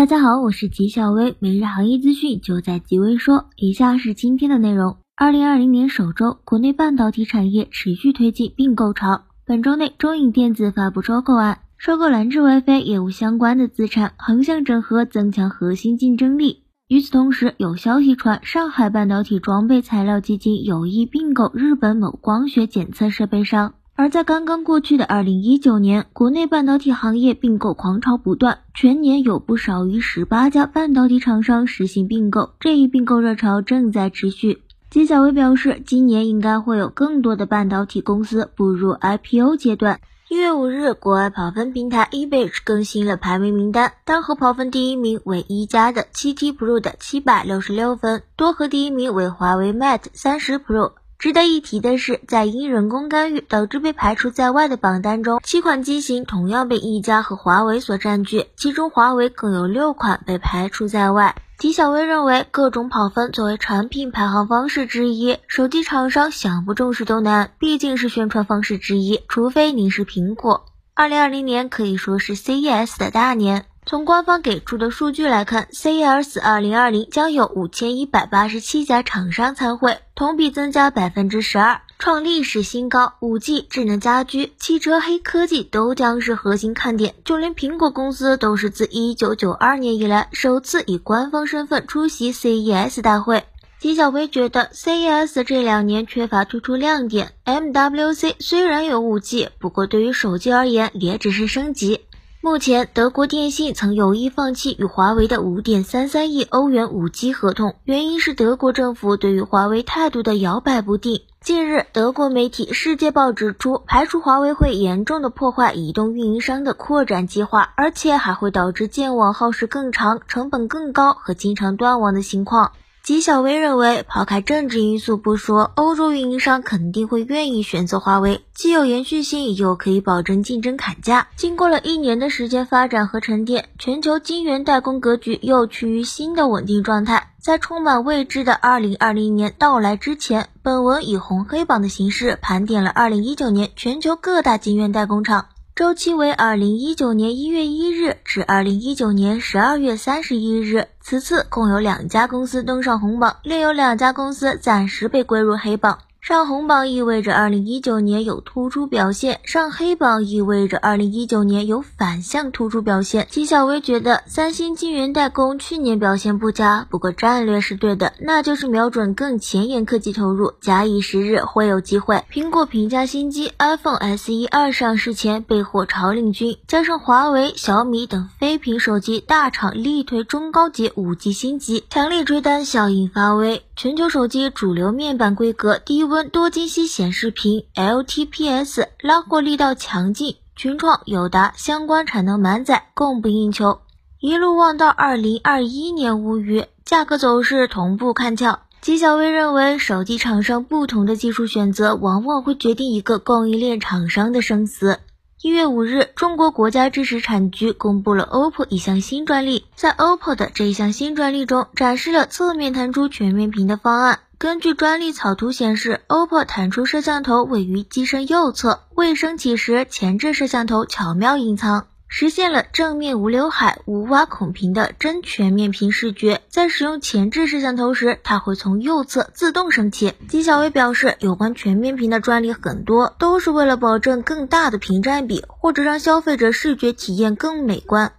大家好，我是吉小薇，每日行业资讯就在吉微说。以下是今天的内容：二零二零年首周，国内半导体产业持续推进并购潮。本周内，中影电子发布收购案，收购蓝智 WiFi 业务相关的资产，横向整合，增强核心竞争力。与此同时，有消息传，上海半导体装备材料基金有意并购日本某光学检测设备商。而在刚刚过去的二零一九年，国内半导体行业并购狂潮不断，全年有不少于十八家半导体厂商实行并购，这一并购热潮正在持续。纪晓薇表示，今年应该会有更多的半导体公司步入 IPO 阶段。一月五日，国外跑分平台 eBay 更新了排名名单，单核跑分第一名为一加的 7T Pro 的七百六十六分，多核第一名为华为 Mate 三十 Pro。值得一提的是，在因人工干预导致被排除在外的榜单中，七款机型同样被一加和华为所占据，其中华为更有六款被排除在外。纪晓薇认为，各种跑分作为产品排行方式之一，手机厂商想不重视都难，毕竟是宣传方式之一，除非你是苹果。二零二零年可以说是 CES 的大年。从官方给出的数据来看，CES 2020将有五千一百八十七家厂商参会，同比增加百分之十二，创历史新高。五 G、智能家居、汽车、黑科技都将是核心看点，就连苹果公司都是自一九九二年以来首次以官方身份出席 CES 大会。纪晓薇觉得 CES 这两年缺乏突出亮点，MWC 虽然有五 G，不过对于手机而言也只是升级。目前，德国电信曾有意放弃与华为的五点三三亿欧元五 G 合同，原因是德国政府对于华为态度的摇摆不定。近日，德国媒体《世界报》指出，排除华为会严重的破坏移动运营商的扩展计划，而且还会导致建网耗时更长、成本更高和经常断网的情况。纪晓薇认为，抛开政治因素不说，欧洲运营商肯定会愿意选择华为，既有延续性，又可以保证竞争砍价。经过了一年的时间发展和沉淀，全球晶圆代工格局又趋于新的稳定状态。在充满未知的2020年到来之前，本文以红黑榜的形式盘点了2019年全球各大晶圆代工厂。周期为二零一九年一月一日至二零一九年十二月三十一日。此次共有两家公司登上红榜，另有两家公司暂时被归入黑榜。上红榜意味着二零一九年有突出表现，上黑榜意味着二零一九年有反向突出表现。纪晓薇觉得三星晶圆代工去年表现不佳，不过战略是对的，那就是瞄准更前沿科技投入，假以时日会有机会。苹果评价新机 iPhone SE 二上市前备货潮领军，加上华为、小米等非屏手机大厂力推中高阶五 G 新机，强力追单效应发威。全球手机主流面板规格低温多晶细显示屏 LTPS 拉货力道强劲，群创、友达相关产能满载，供不应求。一路望到二零二一年无虞，价格走势同步看俏。纪晓薇认为，手机厂商不同的技术选择，往往会决定一个供应链厂商的生死。一月五日，中国国家知识产局公布了 OPPO 一项新专利。在 OPPO 的这一项新专利中，展示了侧面弹出全面屏的方案。根据专利草图显示，OPPO 弹出摄像头位于机身右侧，未升起时前置摄像头巧妙隐藏。实现了正面无刘海、无挖孔屏的真全面屏视觉。在使用前置摄像头时，它会从右侧自动升起。纪晓薇表示，有关全面屏的专利很多，都是为了保证更大的屏占比，或者让消费者视觉体验更美观。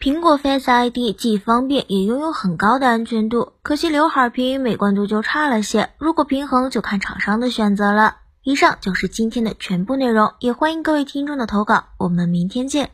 苹果 Face ID 既方便，也拥有很高的安全度，可惜刘海屏美观度就差了些。如果平衡，就看厂商的选择了。以上就是今天的全部内容，也欢迎各位听众的投稿，我们明天见。